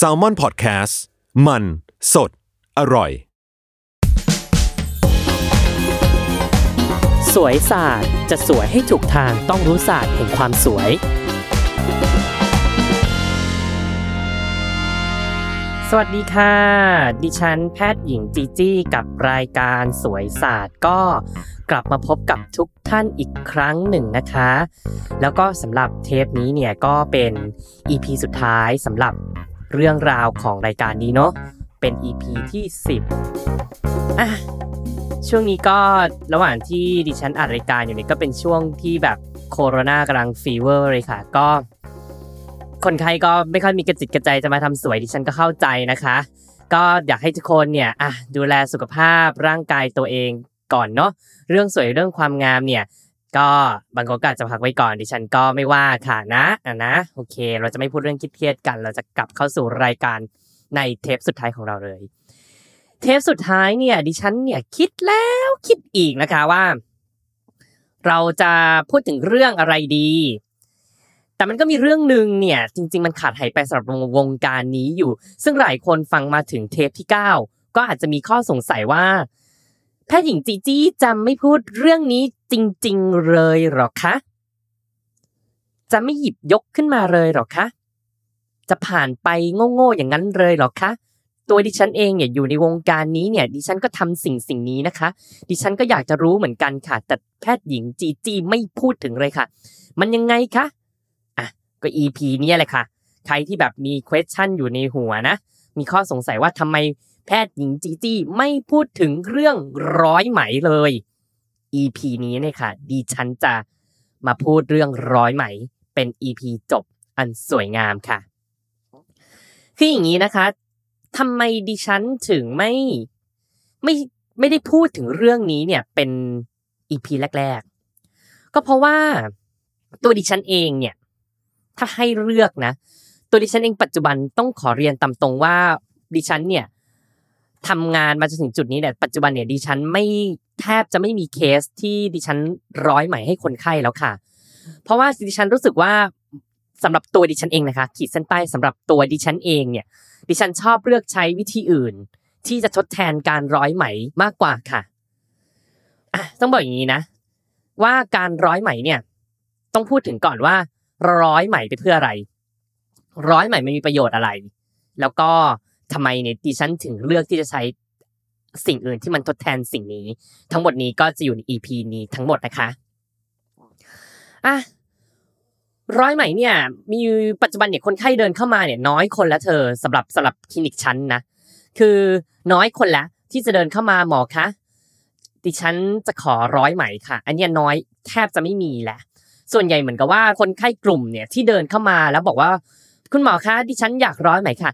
s a l ม o n PODCAST มัน สด อร่อย สวยศาสตร์จะสวยให้ถูกทางต้องรู้ศาสตร์แห่งความสวย สวัสดีค่ะ ดิฉันแพทย์หญิงจีจี้กับรายการสวยศาสตร์ก็ กลับมาพบกับทุกท่านอีกครั้งหนึ่งนะคะ แล้วก็สำหรับเทปนี้เนี่ยก็เป็น EP สุดท้ายสำหรับเรื่องราวของรายการนี้เนาะเป็น EP ที่ 10อะช่วงนี้ก็ระหว่างที่ดิฉันอัดรายการอยู่เนี่ยก็เป็นช่วงที่แบบโคโรนากำลังฟีเวอร์เลยค่ะ ก็ คนไข้ก็ไม่ค่อยมีกระจิตกระใจจะมาทำสวยดิฉันก็เข้าใจนะคะ ก็อยากให้ทุกคนเนี่ยอะดูแลสุขภาพร่างกายตัวเอง ก่อนเนาะเรื่องสวยเรื่องความงามเนี่ยก็บางคนก็อาจจะพักไว้ก่อนดิฉันก็ไม่ว่าค่ะนะอะนะโอเค เราจะไม่พูดเรื่องคิดเครียดกัน เราจะกลับเข้าสู่รายการในเทปสุดท้ายของเราเลย เทปสุดท้ายเนี่ยดิฉันเนี่ยคิดแล้วคิดอีกนะคะว่า เราจะพูดถึงเรื่องอะไรดี แต่มันก็มีเรื่องหนึ่งเนี่ย จริง ๆ มันขาดหายไปสำหรับวงการนี้อยู่ ซึ่งหลายคนฟังมาถึงเทปที่ 9 ก็อาจจะมีข้อสงสัยว่า แพทย์หญิงจีจี้จะไม่พูดเรื่องนี้จริง ๆ เลยหรอคะ จะไม่หยิบยกขึ้นมาเลยหรอคะ จะผ่านไปโง่ๆอย่างนั้นเลยหรอคะตัวดิฉันเองเนี่ยอยู่ในวงการนี้เนี่ย ดิฉันก็ทำสิ่งสิ่งนี้นะคะ ดิฉันก็อยากจะรู้เหมือนกันค่ะ แต่แพทย์หญิงจีจี้ไม่พูดถึงเลยค่ะ มันยังไงคะอะก็ EP นี้แหละค่ะ ใครที่แบบมี question อยู่ในหัวนะ มีข้อสงสัยว่าทำไม แพทย์หญิงจีจี้ไม่พูดถึงเรื่องร้อยไหมเลย EP นี้เนี่ยค่ะดิฉันจะมาพูดเรื่องร้อยไหมเป็น EP จบอันสวยงามค่ะ คืออย่างนี้นะคะทำไมดิฉันถึงไม่ไม่ไม่ได้พูดถึงเรื่องนี้เนี่ยเป็น EP แรก ๆ ก็เพราะว่าตัวดิฉันเองเนี่ยถ้าให้เลือกนะ ตัวดิฉันเองปัจจุบันต้องขอเรียนตามตรงว่าดิฉันเนี่ย ทำงานมาจนถึงจุดนี้เนี่ยปัจจุบันเนี่ยดิฉันไม่แทบจะไม่มีเคสที่ดิฉันร้อยใหม่ให้คนไข้แล้วค่ะ เพราะว่าดิฉันรู้สึกว่าสำหรับตัวดิฉันเองนะคะ ขีดเส้นใต้สำหรับตัวดิฉันเองเนี่ย ดิฉันชอบเลือกใช้วิธีอื่น ที่จะทดแทนการร้อยไหมมากกว่าค่ะอะต้องบอกอย่างนี้นะ ว่าการร้อยไหมเนี่ย ต้องพูดถึงก่อนว่าร้อยไหมไปเพื่ออะไร ร้อยไหมมันมีประโยชน์อะไร แล้วก็ ทำไมเนี่ยดิฉันถึงเลือกที่จะใช้สิ่งอื่นที่มันทดแทนสิ่งนี้ ทั้งหมดนี้ก็จะอยู่ใน EP นี้ทั้งหมดนะคะอะร้อยไหม่เนี่ย มีปัจจุบันเนี่ยคนไข้เดินเข้ามาเนี่ย น้อยคนแล้วเธอสำหรับสำหรับคลินิกชั้นนะคือน้อยคนละที่จะเดินเข้ามาหมอคะดิฉันจะขอร้อยไหม่ค่ะ อันนี้น้อยแทบจะไม่มีแหละส่วนใหญ่เหมือนกับว่าคนไข้กลุ่มเนี่ยที่เดินเข้ามาแล้วบอกว่า คุณหมอคะดิฉันอยากร้อยไหม่ค่ะ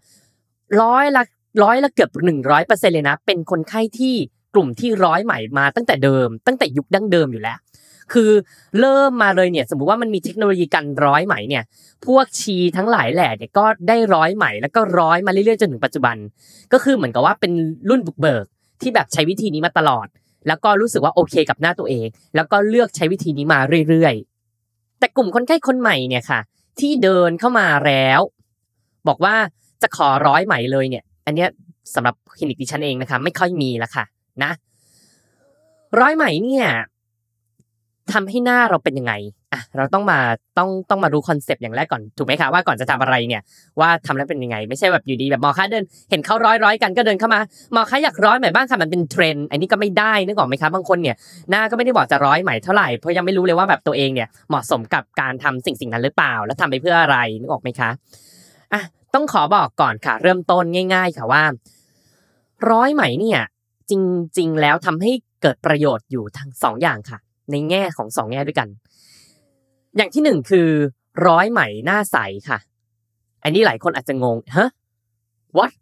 ร้อยละร้อยละเกือบหนึ่งร้อยเปอร์เซ็นเลยนะ เป็นคนไข้ที่กลุ่มที่ร้อยไหม่มาตั้งแต่เดิม ตั้งแต่ยุคดั้งเดิมอยู่แล้ว คือเริ่มมาเลยเนี่ยสมมุติว่ามันมีเทคโนโลยีการร้อยไหม่เนี่ยพวกชีทั้งหลายแหล่เนี่ยก็ได้ร้อยไหม่แล้วก็ร้อยมาเรื่อยๆจนถึงปัจจุบัน ก็คือเหมือนกับว่าเป็นรุ่นบุกเบิกที่แบบใช้วิธีนี้มาตลอด แล้วก็รู้สึกว่าโอเคกับหน้าตัวเอง แล้วก็เลือกใช้วิธีนี้มาเรื่อยๆ แต่กลุ่มคนไข้คนใหม่เนี่ยค่ะ ที่เดินเข้ามาแล้ว บอกว่า จะขอร้อยไหมเลยเนี่ย อันเนี้ยสำหรับคลินิกดิฉันเองนะคะ ไม่ค่อยมีละค่ะ นะ ร้อยไหมเนี่ยทำให้หน้าเราเป็นยังไงอะเราต้องมาต้องต้องมารู้ concept อย่างแรกก่อนถูกไหมคะว่าก่อนจะทำอะไรเนี่ย ว่าทำแล้วเป็นยังไง ไม่ใช่แบบอยู่ดีแบบหมอคะเดิน เห็นเขาร้อยร้อยกันก็เดินเข้ามาหมอคะอยากร้อยไหมบ้างค่ะมันเป็นเทรนด์อันนี้ก็ไม่ได้นึกออกไหมคะบางคนเนี่ยหน้าก็ไม่ได้บอกจะร้อยไหมเท่าไหร่เพราะยังไม่รู้เลยว่าแบบตัวเองเนี่ยเหมาะสมกับการทำสิ่งสิ่งนั้นหรือเปล่า แล้วทำไปเพื่ออะไรนึกออกไหมคะ อะต้องขอบอกก่อนค่ะ เริ่มต้นง่าย ๆ ค่ะว่า ร้อยไหมเนี่ยจริง ๆ แล้วทำให้เกิดประโยชน์อยู่ทั้งสองอย่างค่ะ ในแง่ของสองแง่ด้วยกัน อย่างที่หนึ่งคือ ร้อยไหมหน้าใสค่ะ อันนี้หลายคนอาจจะงงฮะ what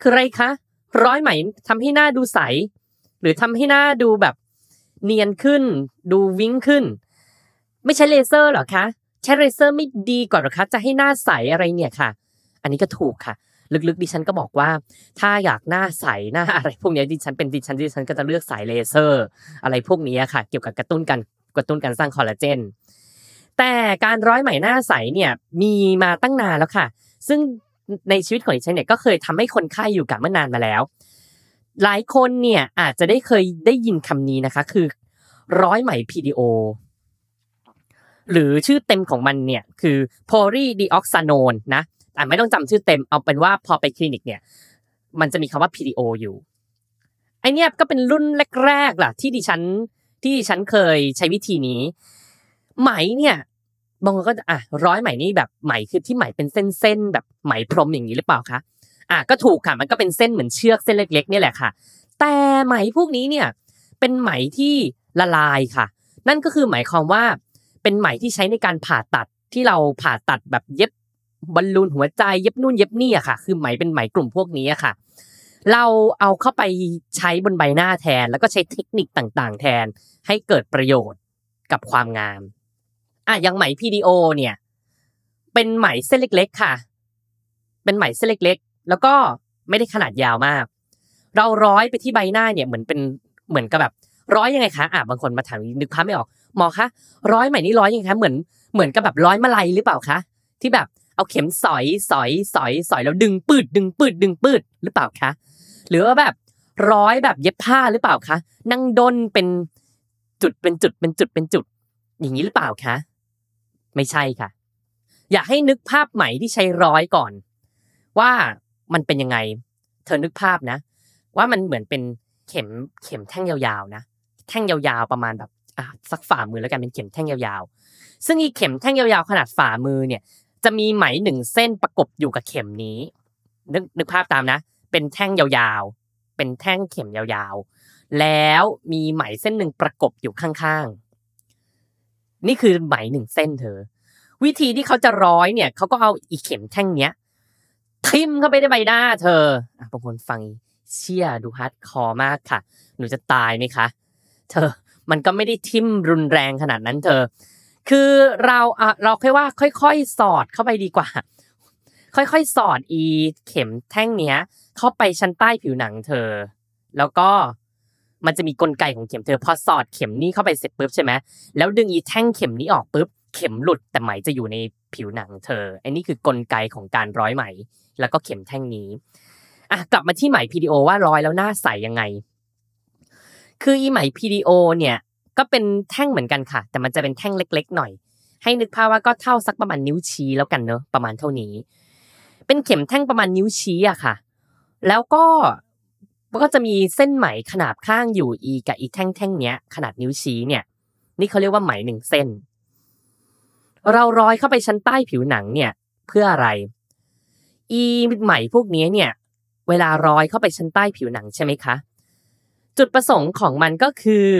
คืออะไรคะร้อยไหมทำให้หน้าดูใส หรือทำให้หน้าดูแบบเนียนขึ้น ดูวิ้งขึ้น ไม่ใช่เลเซอร์หรอคะ ใช้เลเซอร์ไม่ดีกว่าหรอคะจะให้หน้าใสอะไรเนี่ยค่ะ อันนี้ก็ถูกค่ะ ลึกๆดิฉันก็บอกว่า ถ้าอยากหน้าใสหน้าอะไรพวกนี้ดิฉันเป็นดิฉันดิฉันก็จะเลือกสายเลเซอร์ อะไรพวกนี้ค่ะ เกี่ยวกับกระตุ้นการกระตุ้นการสร้างคอลลาเจนแต่การร้อยไหมหน้าใสเนี่ยมีมาตั้งนานแล้วค่ะ ซึ่งในชีวิตของดิฉันเนี่ยก็เคยทำให้คนไข้อยู่กับเมื่อนานมาแล้ว หลายคนเนี่ยอาจจะได้เคยได้ยินคำนี้นะคะ คือ ร้อยไหม PDO หรือชื่อเต็มของมันเนี่ยคือ polydeoxanone นะแต่ไม่ต้องจำชื่อเต็มเอาเป็นว่าพอไปคลินิกเนี่ยมันจะมีคำว่า PDO อยู่ไอเนี้ยก็เป็นรุ่นแรกๆล่ะ ที่ดิฉันที่ดิฉันเคยใช้วิธีนี้ ไหมเนี่ยบางคนก็อะร้อยไหมนี่แบบไหมคือที่ไหมเป็นเส้นๆแบบไหมพรมอย่างนี้หรือเปล่าคะอะก็ถูกค่ะมันก็เป็นเส้นเหมือนเชือกเส้นเล็กๆ เนี่ยแหละค่ะ แต่ไหมพวกนี้เนี่ยเป็นไหมที่ละลายค่ะ นั่นก็คือหมายความว่า เป็นไหมที่ใช้ในการผ่าตัดที่เราผ่าตัดแบบเย็บบอลลูนหัวใจเย็บนู่นเย็บนี่อะค่ะ คือไหมเป็นไหมกลุ่มพวกนี้อะค่ะ เราเอาเข้าไปใช้บนใบหน้าแทน แล้วก็ใช้เทคนิคต่างๆ แทนให้เกิดประโยชน์กับความงามอะอย่างไหม PDO เนี่ย เป็นไหมเส้นเล็ก ๆ ค่ะ เป็นไหมเส้นเล็ก ๆ แล้วก็ไม่ได้ขนาดยาวมาก เราร้อยไปที่ใบหน้าเนี่ยเหมือนเป็นเหมือนกับแบบ ร้อยยังไงคะอะบางคนมาถามนึกภาพไม่ออก หมอคะร้อยไหมนี่ร้อยยังไงคะเหมือนเหมือนกับแบบร้อยมาลัยหรือเปล่าคะที่แบบเอาเข็มสอยสอยสอยสอยแล้วดึงปืดดึงปืดดึงปืดหรือเปล่าคะหรือว่าแบบร้อยแบบเย็บผ้าหรือเปล่าคะนั่งด้นเป็นจุดเป็นจุดเป็นจุดเป็นจุด อย่างนี้หรือเปล่าคะไม่ใช่ค่ะ อยากให้นึกภาพไหมที่ใช้ร้อยก่อน ว่ามันเป็นยังไง เธอนึกภาพนะ ว่ามันเหมือนเป็นเข็มเข็มแท่งยาวๆนะ แท่งยาวๆประมาณแบบ อะสักฝ่ามือแล้วกันเป็นเข็มแท่งยาวๆ ซึ่งอีเข็มแท่งยาวๆขนาดฝ่ามือเนี่ย จะมีไหมหนึ่งเส้นประกบอยู่กับเข็มนี้ นึกนึกภาพตามนะ เป็นแท่งยาวๆ เป็นแท่งเข็มยาวๆ แล้วมีไหมเส้นหนึ่งประกบอยู่ข้างๆ นี่คือไหมหนึ่งเส้นเธอ วิธีที่เขาจะร้อยเนี่ยเขาก็เอาอีเข็มแท่งเนี้ยทิ่มเข้าไปในใบหน้าเธอบางคนฟังเชี่ยดู hardcore มากค่ะ หนูจะตายไหมคะ เธอ มันก็ไม่ได้ทิ่มรุนแรงขนาดนั้นเธอ คือเราอะเราค่อยว่าค่อยๆ สอดเข้าไปดีกว่า ค่อยๆ สอดอีเข็มแท่งเนี้ย เข้าไปชั้นใต้ผิวหนังเธอ แล้วก็มันจะมีกลไกของเข็มเธอพอสอดเข็มนี้เข้าไปเสร็จปุ๊บใช่ไหมแล้วดึงอีแท่งเข็มนี้ออกปุ๊บเข็มหลุดแต่ไหมจะอยู่ในผิวหนังเธออันนี้คือกลไกของการร้อยไหม แล้วก็เข็มแท่งนี้อะกลับมาที่ไหม PDO ว่าร้อยแล้วหน้าใสยังไง คืออีไหม PDO เนี่ยก็เป็นแท่งเหมือนกันค่ะ แต่มันจะเป็นแท่งเล็ก ๆ หน่อย ให้นึกภาพว่าก็เท่าสักประมาณนิ้วชี้แล้วกันเนอะประมาณเท่านี้ เป็นเข็มแท่งประมาณนิ้วชี้อะค่ะ แล้วก็ก็จะมีเส้นไหมขนาบข้างอยู่อีกับอีแท่งแท่งเนี้ยขนาดนิ้วชี้เนี่ย นี่เขาเรียกว่าไหมหนึ่งเส้น เราร้อยเข้าไปชั้นใต้ผิวหนังเนี่ย เพื่ออะไร อีไหมพวกนี้เนี่ย เวลาร้อยเข้าไปชั้นใต้ผิวหนังใช่ไหมคะ จุดประสงค์ของมันก็คือ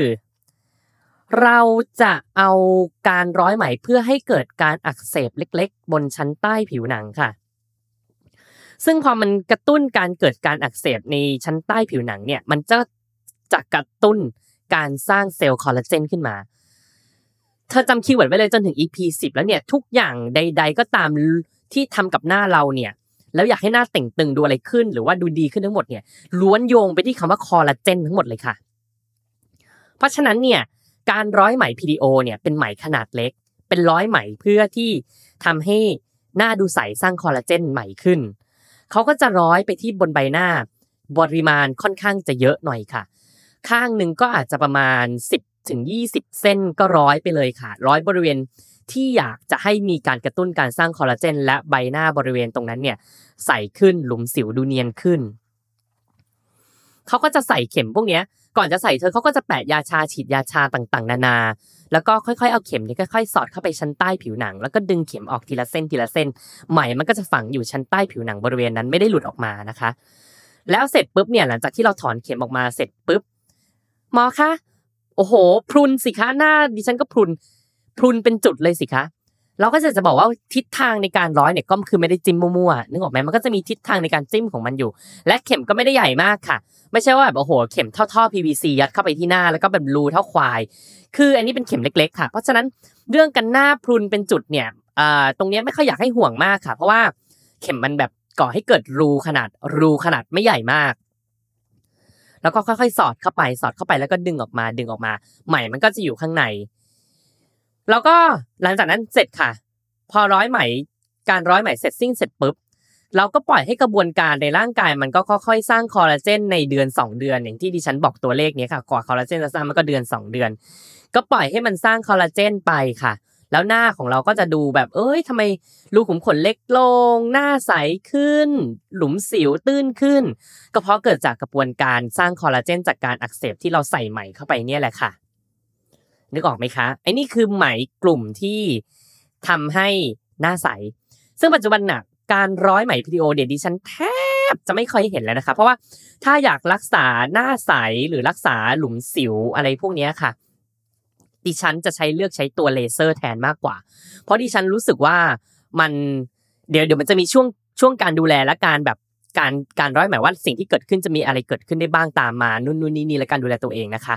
เราจะเอาการร้อยไหมเพื่อให้เกิดการอักเสบเล็ก ๆ บนชั้นใต้ผิวหนังค่ะ ซึ่งพอมันกระตุ้นการเกิดการอักเสบในชั้นใต้ผิวหนังเนี่ย มันจะจะกระตุ้นการสร้างเซลล์คอลลาเจนขึ้นมาเธอจำ keyword ไว้เลยจนถึง EP 10 แล้วเนี่ย ทุกอย่างใด ๆ ก็ตามที่ทำกับหน้าเราเนี่ย แล้วอยากให้หน้าเต่งตึงดูอะไรขึ้น หรือว่าดูดีขึ้นทั้งหมดเนี่ยล้วนโยงไปที่คำว่าคอลลาเจนทั้งหมดเลยค่ะ เพราะฉะนั้นเนี่ยการร้อยไหม PDO เนี่ยเป็นไหมขนาดเล็ก เป็นร้อยไหมเพื่อที่ทำให้หน้าดูใสสร้างคอลลาเจนใหม่ขึ้น เขาก็จะร้อยไปที่บนใบหน้าปริมาณค่อนข้างจะเยอะหน่อยค่ะ ข้างหนึ่งก็อาจจะประมาณ 10ถึง20 เส้นก็ร้อยไปเลยค่ะ ร้อยบริเวณ ที่อยากจะให้มีการกระตุ้นการสร้างคอลลาเจนและใบหน้าบริเวณตรงนั้นเนี่ยใสขึ้นหลุมสิวดูเนียนขึ้นเขาก็จะใส่เข็มพวกเนี้ยก่อนจะใส่เธอเขาก็จะแปะยาชาฉีดยาชาต่างๆ นานา แล้วก็ค่อยๆเอาเข็มนี้ค่อยๆสอดเข้าไปชั้นใต้ผิวหนัง แล้วก็ดึงเข็มออกทีละเส้นทีละเส้นไหมมันก็จะฝังอยู่ชั้นใต้ผิวหนังบริเวณนั้นไม่ได้หลุดออกมานะคะ แล้วเสร็จปุ๊บเนี่ยหลังจากที่เราถอนเข็มออกมาเสร็จปุ๊บหมอคะโอ้โหพรุนสิคะหน้าดิฉันก็พรุน พรุนเป็นจุดเลยสิคะเราก็จะจะบอกว่าทิศทางในการร้อยเนี่ยก็คือไม่ได้จิ้มมั่วๆนึกออกไหมมันก็จะมีทิศทางในการจิ้มของมันอยู่ และเข็มก็ไม่ได้ใหญ่มากค่ะ ไม่ใช่ว่าแบบโอ้โหเข็มเท่าท่อ PVC ยัดเข้าไปที่หน้าแล้วก็แบบรูเท่าควาย คืออันนี้เป็นเข็มเล็กๆ ค่ะ เพราะฉะนั้นเรื่องกันหน้าพรุนเป็นจุดเนี่ยตรงนี้ไม่ค่อยอยากให้ห่วงมากค่ะ เพราะว่าเข็มมันแบบก่อให้เกิดรูขนาดรูขนาดไม่ใหญ่มาก แล้วก็ค่อยๆ สอดเข้าไปสอดเข้าไปแล้วก็ดึงออกมาดึงออกมา ใหม่มันก็จะอยู่ข้างใน แล้วก็หลังจากนั้นเสร็จค่ะ พอร้อยไหมการร้อยไหมเสร็จสิ้นเสร็จปุ๊บเราก็ปล่อยให้กระบวนการในร่างกายมันก็ค่อยๆ สร้างคอลลาเจนในเดือน 2 เดือน อย่างที่ดิฉันบอกตัวเลขนี้ค่ะกว่าคอลลาเจนจะสร้างมันก็เดือน 2 เดือน ก็ปล่อยให้มันสร้างคอลลาเจนไปค่ะ แล้วหน้าของเราก็จะดูแบบเอ้ยทำไมรูขุมขนเล็กลง หน้าใสขึ้น หลุมสิวตื้นขึ้น ก็เพราะเกิดจากกระบวนการสร้างคอลลาเจนจากการอักเสบที่เราใส่ไหมเข้าไปเนี่ยแหละค่ะ นึกออกไหมคะไอ้นี่คือไหมกลุ่มที่ทำให้หน้าใส ซึ่งปัจจุบันน่ะการร้อยไหมพีดีโอเดี๋ยวดิฉันแทบจะไม่ค่อยเห็นแล้วนะคะ เพราะว่าถ้าอยากรักษาหน้าใสหรือรักษาหลุมสิวอะไรพวกนี้ค่ะ ดิฉันจะใช้เลือกใช้ตัวเลเซอร์แทนมากกว่า เพราะดิฉันรู้สึกว่ามันเดี๋ยวเดี๋ยวมันจะมีช่วงช่วงการดูแลและการแบบการการร้อยหมายว่าสิ่งที่เกิดขึ้นจะมีอะไรเกิดขึ้นได้บ้างตามมานู่นนู่นนี่นี่และการดูแลตัวเองนะคะ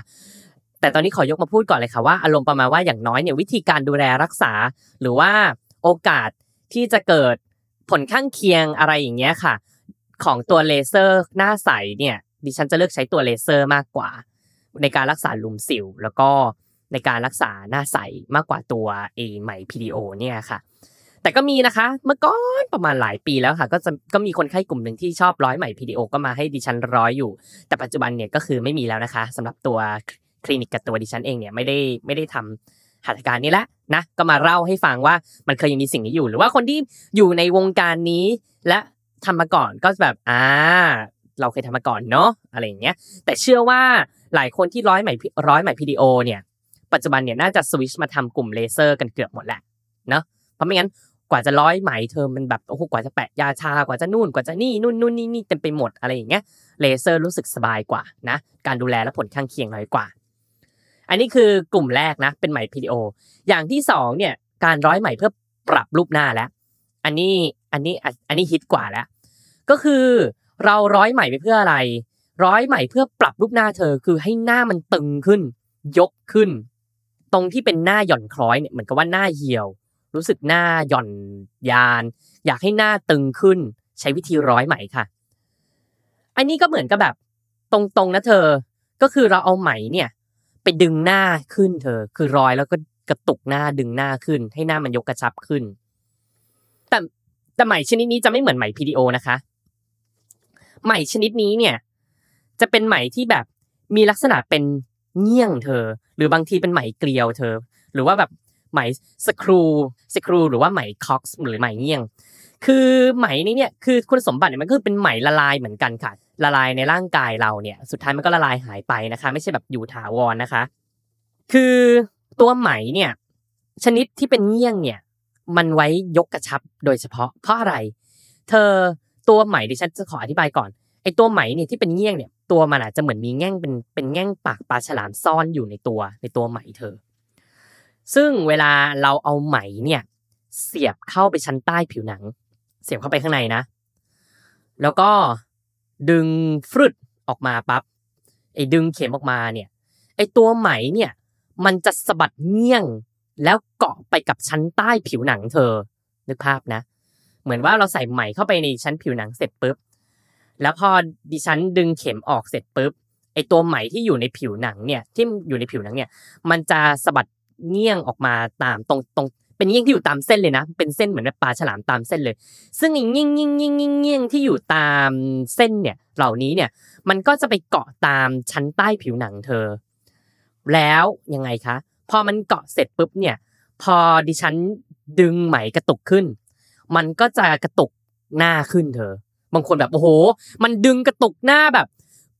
แต่ตอนนี้ขอยกมาพูดก่อนเลยค่ะว่าอารมณ์ประมาณว่าอย่างน้อยเนี่ยวิธีการดูแลรักษา หรือว่าโอกาสที่จะเกิดผลข้างเคียงอะไรอย่างเงี้ยค่ะ ของตัวเลเซอร์หน้าใสเนี่ย ดิฉันจะเลือกใช้ตัวเลเซอร์มากกว่า ในการรักษาหลุมสิว แล้วก็ในการรักษาหน้าใสมากกว่าตัวเอไหม PDO เนี่ยค่ะ แต่ก็มีนะคะ เมื่อก่อนประมาณหลายปีแล้วค่ะ ก็จะก็มีคนไข้กลุ่มหนึ่งที่ชอบร้อยไหม PDO ก็มาให้ดิฉันร้อยอยู่ แต่ปัจจุบันเนี่ยก็คือไม่มีแล้วนะคะสำหรับตัว คลินิกกับตัวดิฉันเองเนี่ยไม่ได้ไม่ได้ทำหัตถการนี้แล้วนะก็มาเล่าให้ฟังว่ามันเคยยังมีสิ่งนี้อยู่ หรือว่าคนที่อยู่ในวงการนี้ และทำมาก่อนก็แบบอ่าเราเคยทำมาก่อนเนาะอะไรอย่างเงี้ยแต่เชื่อว่าหลายคนที่ร้อยไหมร้อยไหม PDO เนี่ยปัจจุบันเนี่ยน่าจะสวิชมาทำกลุ่มเลเซอร์กันเกือบหมดแหละเนาะเพราะไม่งั้นกว่าจะร้อยไหมเธอมันแบบโอ้โหกว่าจะแปะยาชากว่าจะนู่นกว่าจะนี่นู่นนู่นนี่นี่เต็มไปหมดอะไรอย่างเงี้ยเลเซอร์รู้สึกสบายกว่านะการดูแลและผลข้างเคียงน้อยกว่า อันนี้คือกลุ่มแรกนะ เป็นไหม PDO อย่างที่สองเนี่ยการร้อยไหมเพื่อปรับรูปหน้าแล้ว อันนี้อันนี้อันนี้ฮิตกว่าแล้ว ก็คือเราร้อยไหมไปเพื่ออะไร ร้อยไหมเพื่อปรับรูปหน้าเธอ คือให้หน้ามันตึงขึ้น ยกขึ้น ตรงที่เป็นหน้าหย่อนคล้อยเนี่ยเหมือนกับว่าหน้าเหี่ยว รู้สึกหน้าหย่อนยาน อยากให้หน้าตึงขึ้น ใช้วิธีร้อยไหมค่ะ อันนี้ก็เหมือนกับแบบ ตรงๆนะเธอ ก็คือเราเอาไหมเนี่ย ไปดึงหน้าขึ้นเธอ คือรอยแล้วก็กระตุกหน้าดึงหน้าขึ้น ให้หน้ามันยกกระชับขึ้น แต่แต่ไหมชนิดนี้จะไม่เหมือนไหม PDO นะคะ ไหมชนิดนี้เนี่ย จะเป็นไหมที่แบบมีลักษณะเป็นเงี้ยงเธอ หรือบางทีเป็นไหมเกลียวเธอ หรือว่าแบบไหมสครูสครูหรือว่าไหมคอกซ์หรือไหมเงี้ยง คือไหมนี้เนี่ยคือคุณสมบัติเนี่ยมันคือเป็นไหมละลายเหมือนกันค่ะ ละลายในร่างกายเราเนี่ยสุดท้ายมันก็ละลายหายไปนะคะ ไม่ใช่แบบอยู่ถาวรนะคะ คือตัวไหมเนี่ยชนิดที่เป็นเงี้ยงเนี่ยมันไว้ยกกระชับโดยเฉพาะเพราะอะไร เธอตัวไหมดิฉันจะขออธิบายก่อนไอ้ตัวไหมเนี่ยที่เป็นเงี้ยงเนี่ยตัวมันอาจจะเหมือนมีแง่งเป็นเป็นแง่งปากปลาฉลามซ่อนอยู่ในตัวในตัวไหมเธอ ซึ่งเวลาเราเอาไหมเนี่ยเสียบเข้าไปชั้นใต้ผิวหนัง เสียบเข้าไปข้างในนะ แล้วก็ดึงฟรึดออกมาปั๊บไอ้ดึงเข็มออกมาเนี่ย ไอ้ตัวไหมเนี่ย มันจะสะบัดเงี้ยงแล้วเกาะไปกับชั้นใต้ผิวหนังเธอ นึกภาพนะ เหมือนว่าเราใส่ไหมเข้าไปในชั้นผิวหนังเสร็จปุ๊บ แล้วพอดิฉันดึงเข็มออกเสร็จปุ๊บ ไอตัวไหมที่อยู่ในผิวหนังเนี่ย ที่อยู่ในผิวหนังเนี่ย มันจะสะบัดเงี้ยงออกมาตามตรงตรง เป็นเงี้ยงที่อยู่ตามเส้นเลยนะ เป็นเส้นเหมือนปลาฉลามตามเส้นเลย ซึ่งไอ้เงี้ยงเงี้ยงเงี้ยงเงี้ยงเงี้ยงที่อยู่ตามเส้นเนี่ย เหล่านี้เนี่ยมันก็จะไปเกาะตามชั้นใต้ผิวหนังเธอ แล้วยังไงคะ พอมันเกาะเสร็จปุ๊บเนี่ย พอดิฉันดึงไหมกระตุกขึ้น มันก็จะกระตุกหน้าขึ้นเธอบางคนแบบโอ้โห มันดึงกระตุกหน้าแบบ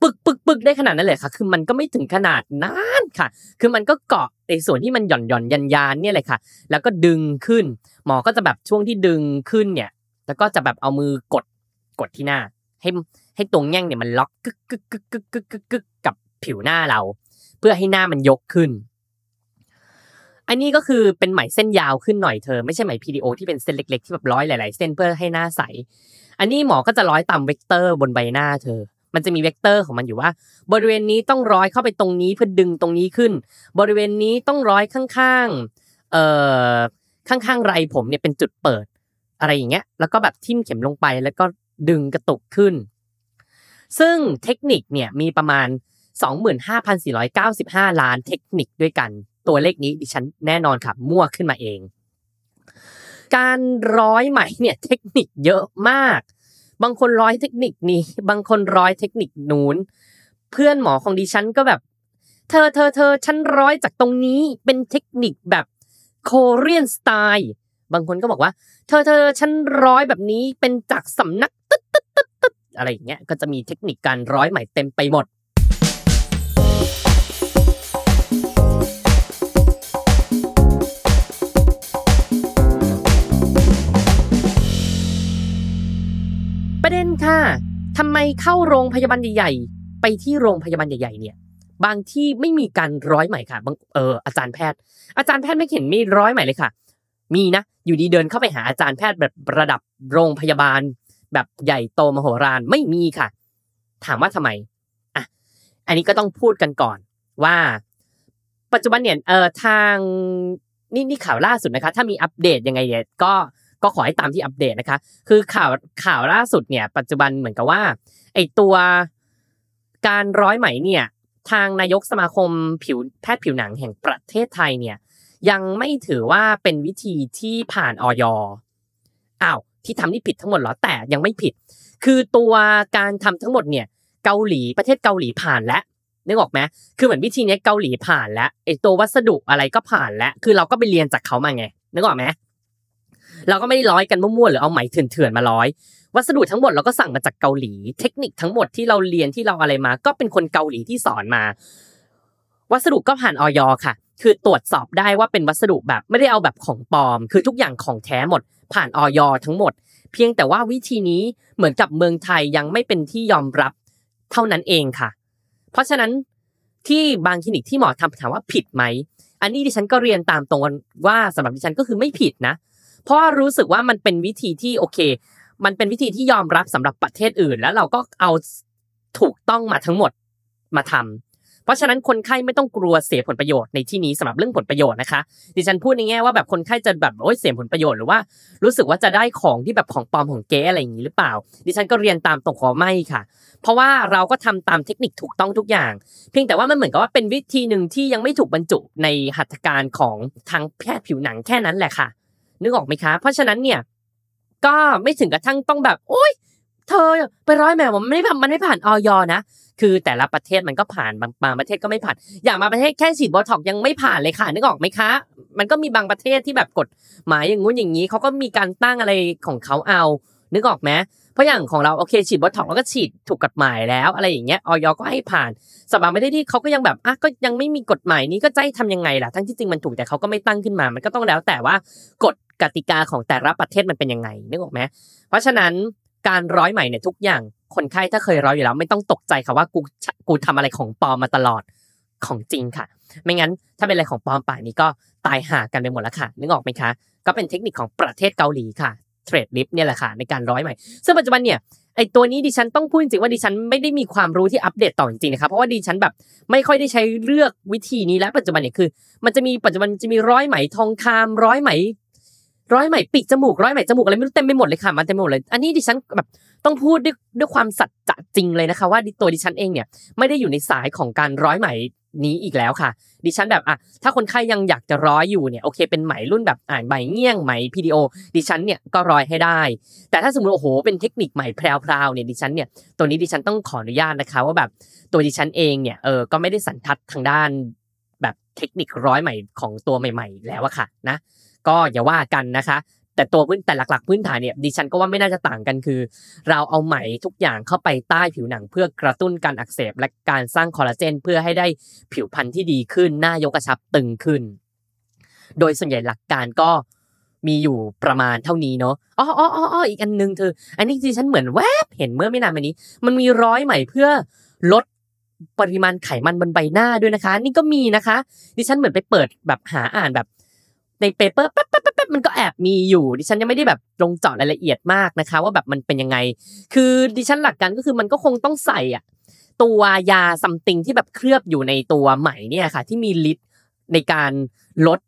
ปึกปึกปึกได้ขนาดนั้นเลยค่ะ คือมันก็ไม่ถึงขนาดนั้นค่ะ คือมันก็เกาะในส่วนที่มันหย่อนหย่อนยันยานเนี่ยเลยค่ะ แล้วก็ดึงขึ้น หมอก็จะแบบช่วงที่ดึงขึ้นเนี่ย แล้วก็จะแบบเอามือกดกดที่หน้า ให้ให้ตรงแง่งเนี่ยมันล็อกกึกกึกกึกกึกกึกกึกกึกกับผิวหน้าเรา เพื่อให้หน้ามันยกขึ้น อันนี้ก็คือเป็นไหมเส้นยาวขึ้นหน่อยเธอ ไม่ใช่ไหม PDO ที่เป็นเส้นเล็ก ๆ ที่แบบร้อยหลาย ๆ เส้นเพื่อให้หน้าใส อันนี้หมอก็จะร้อยตามเวกเตอร์บนใบหน้าเธอ มันจะมีเวกเตอร์ของมันอยู่ว่า บริเวณนี้ต้องร้อยเข้าไปตรงนี้เพื่อดึงตรงนี้ขึ้น บริเวณนี้ต้องร้อยข้างๆเอ่อข้างๆไรผมเนี่ยเป็นจุดเปิดอะไรอย่างเงี้ย แล้วก็แบบทิ่มเข็มลงไปแล้วก็ดึงกระตุกขึ้น ซึ่งเทคนิคเนี่ยมีประมาณ 25,495 ล้านเทคนิคด้วยกัน ตัวเลขนี้ดิฉันแน่นอนค่ะมั่วขึ้นมาเอง การร้อยไหมเนี่ยเทคนิคเยอะมาก บางคนร้อยเทคนิคนี้ บางคนร้อยเทคนิคนู้น เพื่อนหมอของดิฉันก็แบบ เธอเธอเธอฉันร้อยจากตรงนี้เป็นเทคนิคแบบโคเรียนสไตล์บางคนก็บอกว่า เธอเธอฉันร้อยแบบนี้เป็นจากสำนักตึ๊ดตึ๊ดตึ๊ดตึ๊ดอะไรอย่างเงี้ยก็จะมีเทคนิคการร้อยใหม่เต็มไปหมด มเข้าโรงพยาบาลใหญ่ๆ ไปที่โรงพยาบาลใหญ่ๆเนี่ย บางที่ไม่มีการร้อยใหม่ค่ะบางเอออาจารย์แพทย์ อาจารย์แพทย์ไม่เห็นมีร้อยใหม่เลยค่ะ มีนะ อยู่ดีเดินเข้าไปหาอาจารย์แพทย์แบบระดับโรงพยาบาล แบบใหญ่โตมโหฬารไม่มีค่ะ ถามว่าทำไมอะอันนี้ก็ต้องพูดกันก่อนว่า ปัจจุบันเนี่ยเออทางนี่นี่ข่าวล่าสุดนะคะ ถ้ามีอัปเดตยังไงเนี่ยก็ ก็ขอให้ตามที่อัปเดตนะคะ คือข่าวข่าวล่าสุดเนี่ย ปัจจุบันเหมือนกับว่าไอตัวการร้อยไหมเนี่ย ทางนายกสมาคมผิวแพทย์ผิวหนังแห่งประเทศไทยเนี่ย ยังไม่ถือว่าเป็นวิธีที่ผ่านออยอ้าวที่ทำนี่ผิดทั้งหมดเหรอแต่ยังไม่ผิด คือตัวการทำทั้งหมดเนี่ย เกาหลีประเทศเกาหลีผ่านแล้วนึกออกไหมคือเหมือนวิธีนี้เกาหลีผ่านแล้วไอตัววัสดุอะไรก็ผ่านแล้ว คือเราก็ไปเรียนจากเขามาไงนึกออกไหม เราก็ไม่ได้ร้อยกันมั่วๆหรือเอาไหมเถื่อนๆมาร้อย วัสดุทั้งหมดเราก็สั่งมาจากเกาหลี เทคนิคทั้งหมดที่เราเรียนที่เราอะไรมา ก็เป็นคนเกาหลีที่สอนมา วัสดุก็ผ่านออยค่ะ คือตรวจสอบได้ว่าเป็นวัสดุแบบไม่ได้เอาแบบของปลอม คือทุกอย่างของแท้หมด ผ่านออยทั้งหมด เพียงแต่ว่าวิธีนี้เหมือนกับเมืองไทยยังไม่เป็นที่ยอมรับเท่านั้นเองค่ะ เพราะฉะนั้นที่บางคลินิกที่หมอทำถามว่าผิดไหม อันนี้ดิฉันก็เรียนตามตรงว่าสำหรับดิฉันก็คือไม่ผิดนะ เพราะรู้สึกว่ามันเป็นวิธีที่โอเค มันเป็นวิธีที่ยอมรับสำหรับประเทศอื่น แล้วเราก็เอาถูกต้องมาทั้งหมดมาทำเพราะฉะนั้นคนไข้ไม่ต้องกลัวเสียผลประโยชน์ในที่นี้สำหรับเรื่องผลประโยชน์นะคะดิฉันพูดในแง่ว่าแบบคนไข้จะแบบโอ้ยเสียผลประโยชน์หรือว่า รู้สึกว่าจะได้ของที่แบบของปลอมของเก๊อะไรอย่างนี้หรือเปล่า ดิฉันก็เรียนตามตรงขอไม่ค่ะ เพราะว่าเราก็ทำตามเทคนิคถูกต้องทุกอย่าง เพียงแต่ว่ามันเหมือนกับว่าเป็นวิธีหนึ่งที่ยังไม่ถูกบรรจุในหัตถการของทางแพทย์ผิวหนังแค่นั้นแหละค่ะ นึกออกไหมคะ เพราะฉะนั้นเนี่ยก็ไม่ถึงกระทั่งต้องแบบ โอ๊ย เธอไปร้อยแมวมันไม่ผ่านมันไม่ผ่านออยนะคือแต่ละประเทศมันก็ผ่านบางบางประเทศก็ไม่ผ่าน อย่างมาประเทศแค่ฉีดโบท็อกยังไม่ผ่านเลยค่ะนึกออกไหมคะ มันก็มีบางประเทศที่แบบกฎหมายอย่างงู้นอย่างนี้เขาก็มีการตั้งอะไรของเขาเอา นึกออกไหมเพราะอย่างของเราโอเคฉีดโบท็อกแล้วก็ฉีดถูกกฎหมายแล้วอะไรอย่างเงี้ยออยก็ให้ผ่านสำหรับประเทศที่เขาก็ยังแบบอะก็ยังไม่มีกฎหมายนี้ก็จะให้ทำยังไงล่ะทั้งที่จริงมันถูกแต่เขาก็ไม่ตั้งขึ้นมา มันก็ต้องแล้วแต่ว่ากฎ กติกาของแต่ละประเทศมันเป็นยังไงนึกออกไหมเพราะฉะนั้นการร้อยใหม่เนี่ยทุกอย่างคนไข้ถ้าเคยร้อยอยู่แล้ว ไม่ต้องตกใจค่ะว่ากูกูทำอะไรของปลอมมาตลอดของจริงค่ะ ไม่งั้นถ้าเป็นอะไรของปลอมป่านนี้ก็ตายห่ากันไปหมดแล้วค่ะ นึกออกไหมคะ ก็เป็นเทคนิคของประเทศเกาหลีค่ะเทรดลิฟเนี่ยแหละค่ะในการร้อยใหม่ ซึ่งปัจจุบันเนี่ยไอตัวนี้ดิฉันต้องพูดจริงว่าดิฉันไม่ได้มีความรู้ที่อัปเดตต่อจริงๆนะครับเพราะว่าดิฉันแบบไม่ค่อยได้ใช้เลือกวิธีนี้แล้วปัจจุบันเนี่ยคือ มันจะมีปัจจุบันจะมีร้อยไหมทองคำร้อยไหม ร้อยไหมปีกจมูกร้อยไหมจมูกอะไรไม่รู้เต็มไปหมดเลยค่ะมันเต็มไปหมดเลย อันนี้ดิฉันแบบต้องพูดด้วยด้วยความสัจจะจริงเลยนะคะ ว่าตัวดิฉันเองเนี่ยไม่ได้อยู่ในสายของการร้อยไหมนี้อีกแล้วค่ะ ดิฉันแบบอะถ้าคนไข้ยังอยากจะร้อยอยู่เนี่ยโอเคเป็นไหมรุ่นแบบอ่านไหมเงี้ยงไหมพีดีโอดิฉันเนี่ยก็ร้อยให้ได้ แต่ถ้าสมมติโอ้โหเป็นเทคนิคใหม่แพรวๆเนี่ยดิฉันเนี่ยตัวนี้ดิฉันต้องขออนุญาตนะคะ ว่าแบบตัวดิฉันเองเนี่ยเออก็ไม่ได้สันทัดทางด้านแบบเทคนิคร้อยใหม่ของตัวใหม่ ๆ แล้วอะค่ะนะ ก็อย่าว่ากันนะคะ แต่ตัวพื้นแต่หลักๆพื้นฐานเนี่ยดิฉันก็ว่าไม่น่าจะต่างกันคือ เราเอาไหมทุกอย่างเข้าไปใต้ผิวหนัง เพื่อกระตุ้นการอักเสบ และการสร้างคอลลาเจน เพื่อให้ได้ผิวพรรณที่ดีขึ้นหน้ายกกระชับตึงขึ้น โดยส่วนใหญ่หลักการก็มีอยู่ประมาณเท่านี้เนาะ อ๋ออ๋ออ๋ออีกอันนึงเธอ อันนี้ดิฉันเหมือนแวบเห็นเมื่อไม่นานมานี้ มันมีร้อยไหมเพื่อลดปริมาณไขมันบนใบหน้าด้วยนะคะ นี่ก็มีนะคะ ดิฉันเหมือนไปเปิดแบบหาอ่านแบบ ในเปเปอร์แป๊บแป๊บแป๊บมันก็แอบมีอยู่ ดิฉันยังไม่ได้แบบลงเจาะรายละเอียดมากนะคะ ว่าแบบมันเป็นยังไง คือดิฉันหลักการก็คือมันก็คงต้องใส่อะตัวยาซัมติงที่แบบเคลือบอยู่ในตัวไหมเนี่ยค่ะ ที่มีฤทธิ์ในการลด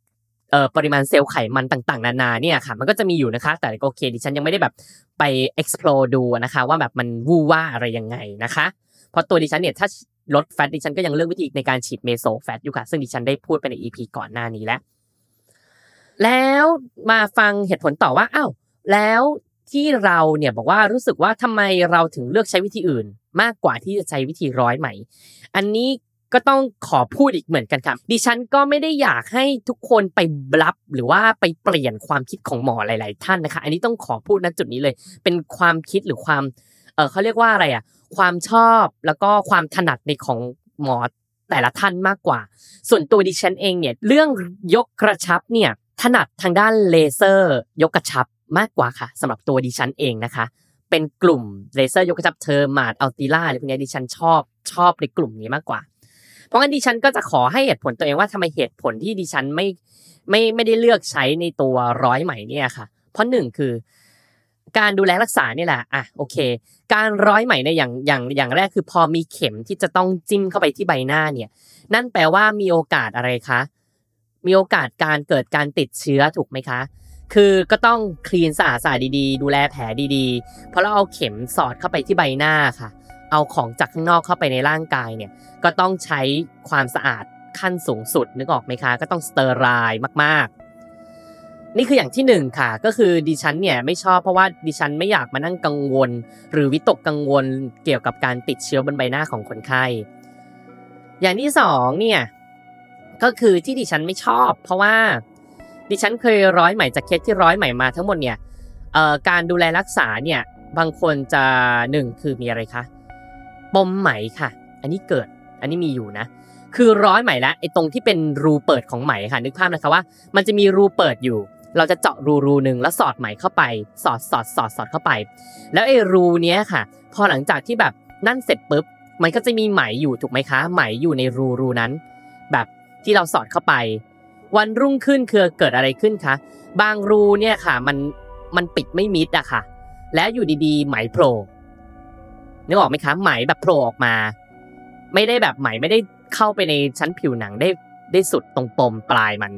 เอ่อปริมาณเซลล์ไขมันต่างๆ นานาเนี่ยค่ะ มันก็จะมีอยู่นะคะ แต่โอเคดิฉันยังไม่ได้แบบไป explore ดูนะคะ ว่าแบบมันวู่ว่าอะไรยังไงนะคะเพราะตัวดิฉันเนี่ยถ้าลดแฟตดิฉันก็ยังเลือกวิธีในการฉีดเมโซแฟตอยู่ค่ะ ซึ่งดิฉันได้พูดไปใน EP ก่อนหน้านี้แล้ว แล้วมาฟังเหตุผลต่อว่าอ้าวแล้วที่เราเนี่ยบอกว่ารู้สึกว่าทำไมเราถึงเลือกใช้วิธีอื่น มากกว่าที่จะใช้วิธีร้อยไหม อันนี้ก็ต้องขอพูดอีกเหมือนกันครับ ดิฉันก็ไม่ได้อยากให้ทุกคนไปบลับหรือว่าไปเปลี่ยนความคิดของหมอหลาย ๆ ท่านนะคะ อันนี้ต้องขอพูดณจุดนี้เลย เป็นความคิดหรือความเออเขาเรียกว่าอะไรอะ ความชอบแล้วก็ความถนัดในของหมอแต่ละท่านมากกว่า ส่วนตัวดิฉันเองเนี่ยเรื่องยกกระชับเนี่ย ถนัดทางด้านเลเซอร์ยกกระชับมากกว่าค่ะสำหรับตัวดิฉันเองนะคะ เป็นกลุ่มเลเซอร์ยกกระชับ Thermage Ulthera อะไรพวกนี้ดิฉันชอบชอบในกลุ่มนี้มากกว่า เพราะงั้นดิฉันก็จะขอให้เหตุผลตัวเองว่าทำไมเหตุผลที่ดิฉันไม่ไม่ไม่ได้เลือกใช้ในตัวร้อยไหมเนี่ยค่ะ เพราะหนึ่งคือ การดูแลรักษานี่แหละอะโอเค การร้อยไหมในอย่างอย่างอย่างแรกคือพอมีเข็มที่จะต้องจิ้มเข้าไปที่ใบหน้าเนี่ย นั่นแปลว่ามีโอกาสอะไรคะ มีโอกาสการเกิดการติดเชื้อถูกไหมคะ คือก็ต้องคลีนสะอาดสะอาดดีๆ ดูแลแผลดีๆ เพราะเราเอาเข็มสอดเข้าไปที่ใบหน้าค่ะ เอาของจากข้างนอกเข้าไปในร่างกายเนี่ยก็ต้องใช้ความสะอาดขั้นสูงสุดนึกออกไหมคะ ก็ต้องสเตอร์ไรล์มากๆนี่คืออย่างที่หนึ่งค่ะ ก็คือดิฉันเนี่ยไม่ชอบเพราะว่าดิฉันไม่อยากมานั่งกังวล หรือวิตกกังวลเกี่ยวกับการติดเชื้อบนใบหน้าของคนไข้ อย่างที่สองเนี่ย ก็คือที่ดิฉันไม่ชอบ เพราะว่าดิฉันเคยร้อยไหมจากเคสที่ร้อยไหมมาทั้งหมดเนี่ยเอ่อการดูแลรักษาเนี่ยบางคนจะหนึ่งคือมีอะไรคะปมไหมค่ะ อันนี้เกิดอันนี้มีอยู่นะ คือร้อยไหมแล้วไอ้ตรงที่เป็นรูเปิดของไหมค่ะนึกภาพนะคะว่า มันจะมีรูเปิดอยู่ เราจะเจาะรูรูหนึ่งแล้วสอดไหมเข้าไป สอดสอดสอดสอดเข้าไป แล้วไอ้รูเนี้ยค่ะ พอหลังจากที่แบบนั่นเสร็จปุ๊บมันก็จะมีไหมอยู่ถูกไหมคะ ไหมอยู่ในรูรูนั้น แบบ ที่เราสอดเข้าไป วันรุ่งขึ้นคือเกิดอะไรขึ้นคะบางรูเนี่ยค่ะ มันมันปิดไม่มิดอะค่ะ แล้วอยู่ดีๆ ไหมโผล่นึกออกไหมคะไหมแบบโผล่ออกมา ไม่ได้แบบไหมไม่ได้เข้าไปในชั้นผิวหนังได้ได้สุดตรงปมปลายมัน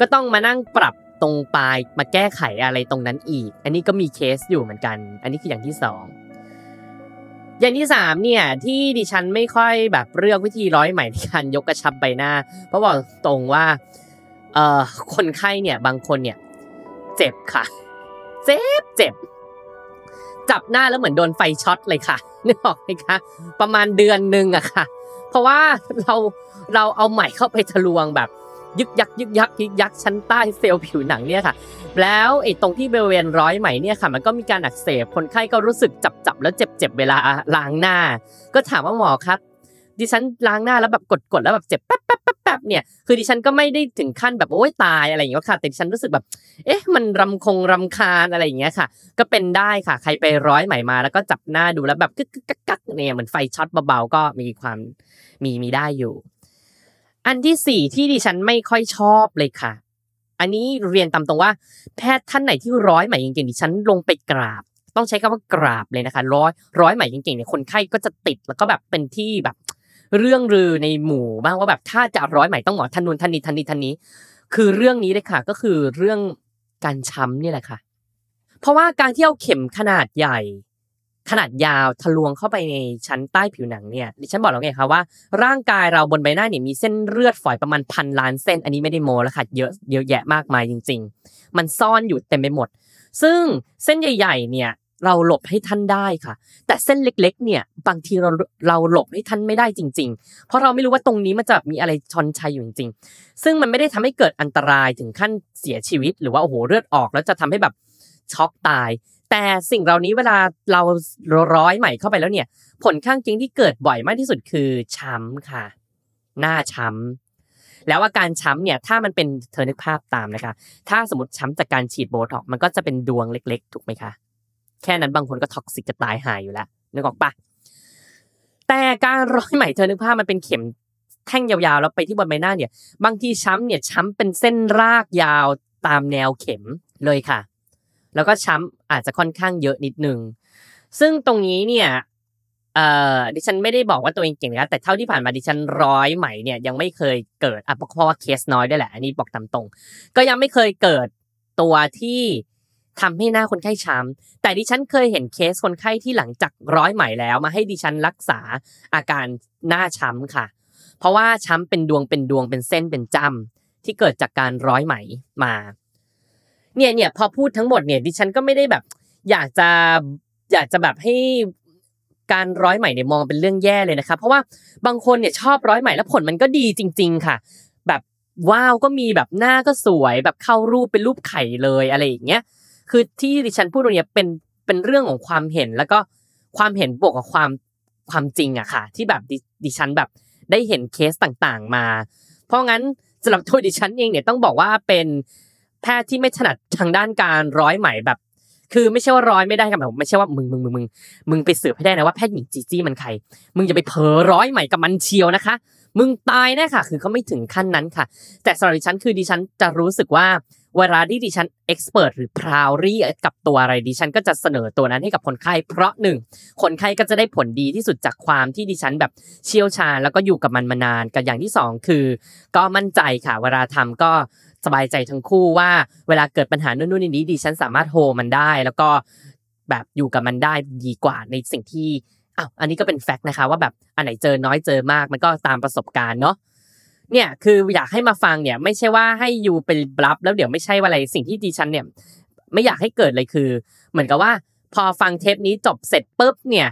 ก็ต้องมานั่งปรับตรงปลายมาแก้ไขอะไรตรงนั้นอีก อันนี้ก็มีเคสอยู่เหมือนกัน อันนี้คืออย่างที่สอง อย่างที่สามเนี่ยที่ดิฉันไม่ค่อยแบบเลือกวิธีร้อยไหมในการยกกระชับใบหน้า เพราะบอกตรงว่าเอ่อคนไข้เนี่ยบางคนเนี่ยเจ็บค่ะ เจ็บเจ็บจับหน้าแล้วเหมือนโดนไฟช็อตเลยค่ะนึกออกไหมคะประมาณเดือนหนึ่งอะค่ะ เพราะว่าเราเราเอาไหมเข้าไปทะลวงแบบ ยึกยักยึกยักยึกยักชั้นใต้เซลล์ผิวหนังเนี่ยค่ะ แล้วไอ้ตรงที่บริเวณร้อยไหมเนี่ยค่ะ มันก็มีการอักเสบคนไข้ก็รู้สึกจับจับแล้วเจ็บเจ็บเวลาล้างหน้า ก็ถามว่าหมอครับ ดิฉันล้างหน้าแล้วแบบกดๆแล้วแบบเจ็บแป๊บแป๊บแป๊บแป๊บเนี่ยคือดิฉันก็ไม่ได้ถึงขั้นแบบโอ้ยตายอะไรอย่างเงี้ยค่ะ แต่ดิฉันรู้สึกแบบ เอ๊ะมันรำคงรำคาญอะไรอย่างเงี้ยค่ะ ก็เป็นได้ค่ะ ใครไปร้อยไหมมา แล้วก็จับหน้าดูแล้วแบบกึกกึกกักกักเนี่ยเหมือนไฟช็อตเบาๆก็มีความมีมีได้อยู่ อันที่สี่ที่ดิฉันไม่ค่อยชอบเลยค่ะ อันนี้เรียนตามตรงว่า แพทย์ท่านไหนที่ร้อยไหมจริงๆดิฉันลงไปกราบ ต้องใช้คำว่ากราบเลยนะคะ ร้อยร้อยไหมจริงๆเนี่ยคนไข้ก็จะติดแล้วก็แบบเป็นที่แบบ เรื่องลือในหมู่บ้างว่าแบบถ้าจะร้อยไหมต้องหมอทันนูนทันนี้ทันนี้ทันนี้ คือเรื่องนี้เลยค่ะ ก็คือเรื่องการช้ำนี่แหละค่ะ เพราะว่าการที่เอาเข็มขนาดใหญ่ ขนาดยาวทะลวงเข้าไปในชั้นใต้ผิวหนังเนี่ยดิฉันบอกแล้วไงคะว่าร่างกายเราบนใบหน้าเนี่ยมีเส้นเลือดฝอยประมาณพันล้านเส้น อันนี้ไม่ได้โมแล้วค่ะเยอะเยอะแยะมากมายจริง ๆ มันซ่อนอยู่เต็มไปหมด ซึ่งเส้นใหญ่ ๆ เนี่ยเราหลบให้ท่านได้ค่ะ แต่เส้นเล็ก ๆ เนี่ยบางทีเราเราหลบให้ท่านไม่ได้จริง ๆ เพราะเราไม่รู้ว่าตรงนี้มันจะมีอะไรชอนชัยอยู่จริงๆ ซึ่งมันไม่ได้ทำให้เกิดอันตรายถึงขั้นเสียชีวิต หรือว่าโอ้โหเลือดออกแล้วจะทำให้แบบช็อกตาย แต่สิ่งเหล่านี้เวลาเราร้อยใหม่เข้าไปแล้วเนี่ย ผลข้างเคียงที่เกิดบ่อยมากที่สุดคือช้ำค่ะ หน้าช้ำแล้วอาการช้ำเนี่ย ถ้ามันเป็นเธอนึกภาพตามนะคะ ถ้าสมมติช้ำจากการฉีดโบท็อกมันก็จะเป็นดวงเล็ก ๆ ถูกไหมคะ แค่นั้นบางคนก็ท็อกซิกจะตายหายอยู่แล้วนึกออกปะแต่การร้อยไหมเธอนึกภาพมันเป็นเข็มแท่งยาวๆ แล้วไปที่บนใบหน้าเนี่ย บางทีช้ำเนี่ยช้ำเป็นเส้นรากยาวตามแนวเข็มเลยค่ะ แล้วก็ช้ำ อาจจะค่อนข้างเยอะนิดนึง ซึ่งตรงนี้เนี่ยเอ่อดิฉันไม่ได้บอกว่าตัวเองเก่งนะแต่เท่าที่ผ่านมาดิฉันร้อยไหมเนี่ยยังไม่เคยเกิดอะเพราะว่าเคสน้อยด้วยแหละอันนี้บอกตามตรง ก็ยังไม่เคยเกิดตัวที่ทำให้หน้าคนไข้ช้ำแต่ดิฉันเคยเห็นเคสคนไข้ที่หลังจากร้อยไหมแล้วมาให้ดิฉันรักษาอาการหน้าช้ำค่ะ เพราะว่าช้ำเป็นดวงเป็นดวงเป็นเส้นเป็นจำที่เกิดจากการร้อยไหมมา เนี่ยเนี่ยพอพูดทั้งหมดเนี่ยดิฉันก็ไม่ได้แบบ อยากจะอยากจะแบบให้การร้อยไหม่เนี่ยมองเป็นเรื่องแย่เลยนะคะเพราะว่าบางคนเนี่ยชอบร้อยไหม่แล้วผลมันก็ดีจริง ๆ ค่ะ แบบว้าวก็มีแบบหน้าก็สวยแบบเข้ารูปเป็นรูปไข่เลยอะไรอย่างเงี้ยคือที่ดิฉันพูดตรงเนี้ยเป็นเป็นเรื่องของความเห็นแล้วก็ความเห็นบวกกับความความจริงอะค่ะ ที่แบบดิดิฉันแบบได้เห็นเคสต่างๆมา เพราะงั้นสำหรับตัวดิฉันเองเนี่ยต้องบอกว่าเป็น แพทย์ที่ไม่ถนัดทางด้านการร้อยไหมแบบ คือไม่ใช่ว่าร้อยไม่ได้ครับผมไม่ใช่ว่ามึงมึงมึงมึงมึงไปสืบให้ได้นะว่าแพทย์หญิงจีจี้มันใคร มึงอย่าไปเผลอร้อยไหมกับมันเชียวนะคะ มึงตายแน่ค่ะ คือเขาไม่ถึงขั้นนั้นค่ะ แต่สำหรับดิฉันคือดิฉันจะรู้สึกว่าเวลาที่ดิฉันเอ็กซ์เพรสหรือพราวรี่กับตัวอะไรดิฉันก็จะเสนอตัวนั้นให้กับคนไข้ เพราะหนึ่งคนไข้ก็จะได้ผลดีที่สุดจากความที่ดิฉันแบบเชี่ยวชาญแล้วก็อยู่กับมันมานานกับอย่างที่สองคือ ก็มั่นใจค่ะ เวลาทำก็ สบายใจทั้งคู่ว่า เวลาเกิดปัญหานู่นนู่นนี่ดิฉันสามารถโฮมันได้ แล้วก็แบบอยู่กับมันได้ดีกว่าในสิ่งที่อ้าวอันนี้ก็เป็นแฟกต์นะคะ ว่าแบบอันไหนเจอน้อยเจอมากมันก็ตามประสบการณ์เนาะเนี่ยคืออยากให้มาฟังเนี่ยไม่ใช่ว่าให้อยู่ไปบลับแล้วเดี๋ยวไม่ใช่ว่าอะไรสิ่งที่ดิฉันเนี่ยไม่อยากให้เกิดเลยคือ เหมือนกับว่า พอฟังเทปนี้จบเสร็จปุ๊บเนี่ย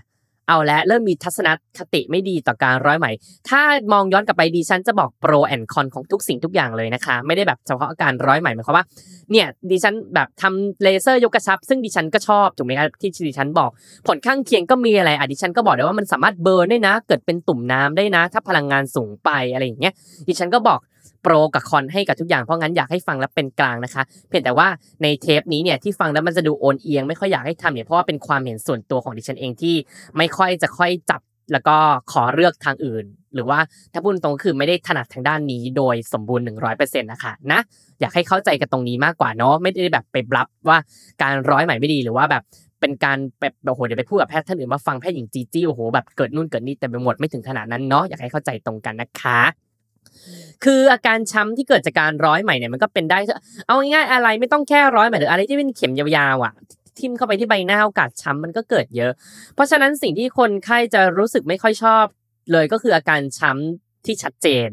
เอาละเริ่มมีทัศนคติไม่ดีต่อการร้อยไหม ถ้ามองย้อนกลับไปดิฉันจะบอก pro and con ของทุกสิ่งทุกอย่างเลยนะคะ ไม่ได้แบบเฉพาะการร้อยไหมหมายความว่าเนี่ยดิฉันแบบทำเลเซอร์ยกกระชับ ซึ่งดิฉันก็ชอบถูกไหมครับที่ดิฉันบอก ผลข้างเคียงก็มีอะไรอะดิฉันก็บอกได้ว่ามันสามารถ burn ได้นะ เกิดเป็นตุ่มน้ำได้นะ ถ้าพลังงานสูงไปอะไรอย่างเงี้ยดิฉันก็บอก โปรกับคอนให้กับทุกอย่างเพราะงั้นอยากให้ฟังแล้วเป็นกลางนะคะ เพียงแต่ว่าในเทปนี้เนี่ยที่ฟังแล้วมันจะดูโอนเอียงไม่ค่อยอยากให้ทำเนี่ยเพราะว่าเป็นความเห็นส่วนตัวของดิฉันเองที่ไม่ค่อยจะค่อยจับแล้วก็ขอเลือกทางอื่น หรือว่าถ้าพูดตรงก็คือไม่ได้ถนัดทางด้านนี้โดยสมบูรณ์ 100%นะคะนะอยากให้เข้าใจกันตรงนี้มากกว่าเนาะไม่ได้แบบไปบลับว่าการร้อยไหม่ไม่ดีหรือว่าแบบเป็นการแบบโอ้โหเดี๋ยวไปพูดกับแพทย์ท่านอื่นมาฟังแพทย์หญิงจีจี้โอ้โหแบบเกิดนู่นเกิดนี่แต่ไปหมดไม่ถึงขนาดนั้นเนาะอยากให้เข้าใจตรงกันนะคะ คืออาการช้ำที่เกิดจากการร้อยไหมเนี่ยมันก็เป็นได้ เอาง่ายๆอะไรไม่ต้องแค่ร้อยไหมหรืออะไรที่เป็นเข็มยาวๆอะทิ่มเข้าไปที่ใบหน้าโอกาสช้ำมันก็เกิดเยอะ เพราะฉะนั้นสิ่งที่คนไข้จะรู้สึกไม่ค่อยชอบ เลยก็คืออาการช้ำที่ชัดเจน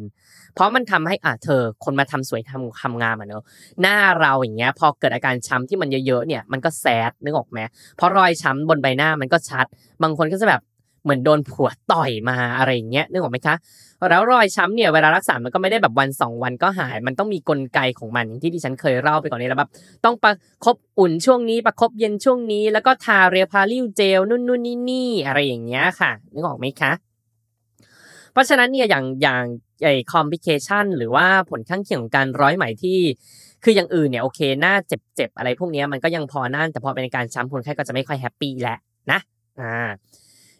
เพราะมันทำให้อะเธอ คนมาทำสวยทำคำงามอะเนอะหน้าเราอย่างเงี้ย พอเกิดอาการช้ำที่มันเยอะๆเนี่ยมันก็แซดนึกออกไหมเพราะรอยช้ำบนใบหน้ามันก็ชัด บางคนก็จะแบบ เหมือนโดนผัวต่อยมาอะไรอย่างเงี้ยนึกออกไหมคะ แล้วรอยช้ำเนี่ยเวลารักษา มันก็ไม่ได้แบบวันสองวันก็หาย มันต้องมีกลไกของมันอยู่ที่ดิฉันเคยเล่าไปก่อนนี้แล้วแบบต้องประคบอุ่นช่วงนี้ประคบเย็นช่วงนี้ แล้วก็ทา Reparil เจลนู่นนู่นนี่นี่อะไรอย่างเงี้ยค่ะนึกออกไหมคะ เพราะฉะนั้นเนี่ยอย่างอย่างไอ complication หรือว่าผลข้างเคียงของการร้อยไหมที่คืออย่างอื่นเนี่ยโอเคหน้าเจ็บๆอะไรพวกนี้มันก็ยังพอนั่นแต่พอเป็นการช้ำคนไข้ก็จะไม่ค่อย happy แหละนะอ่า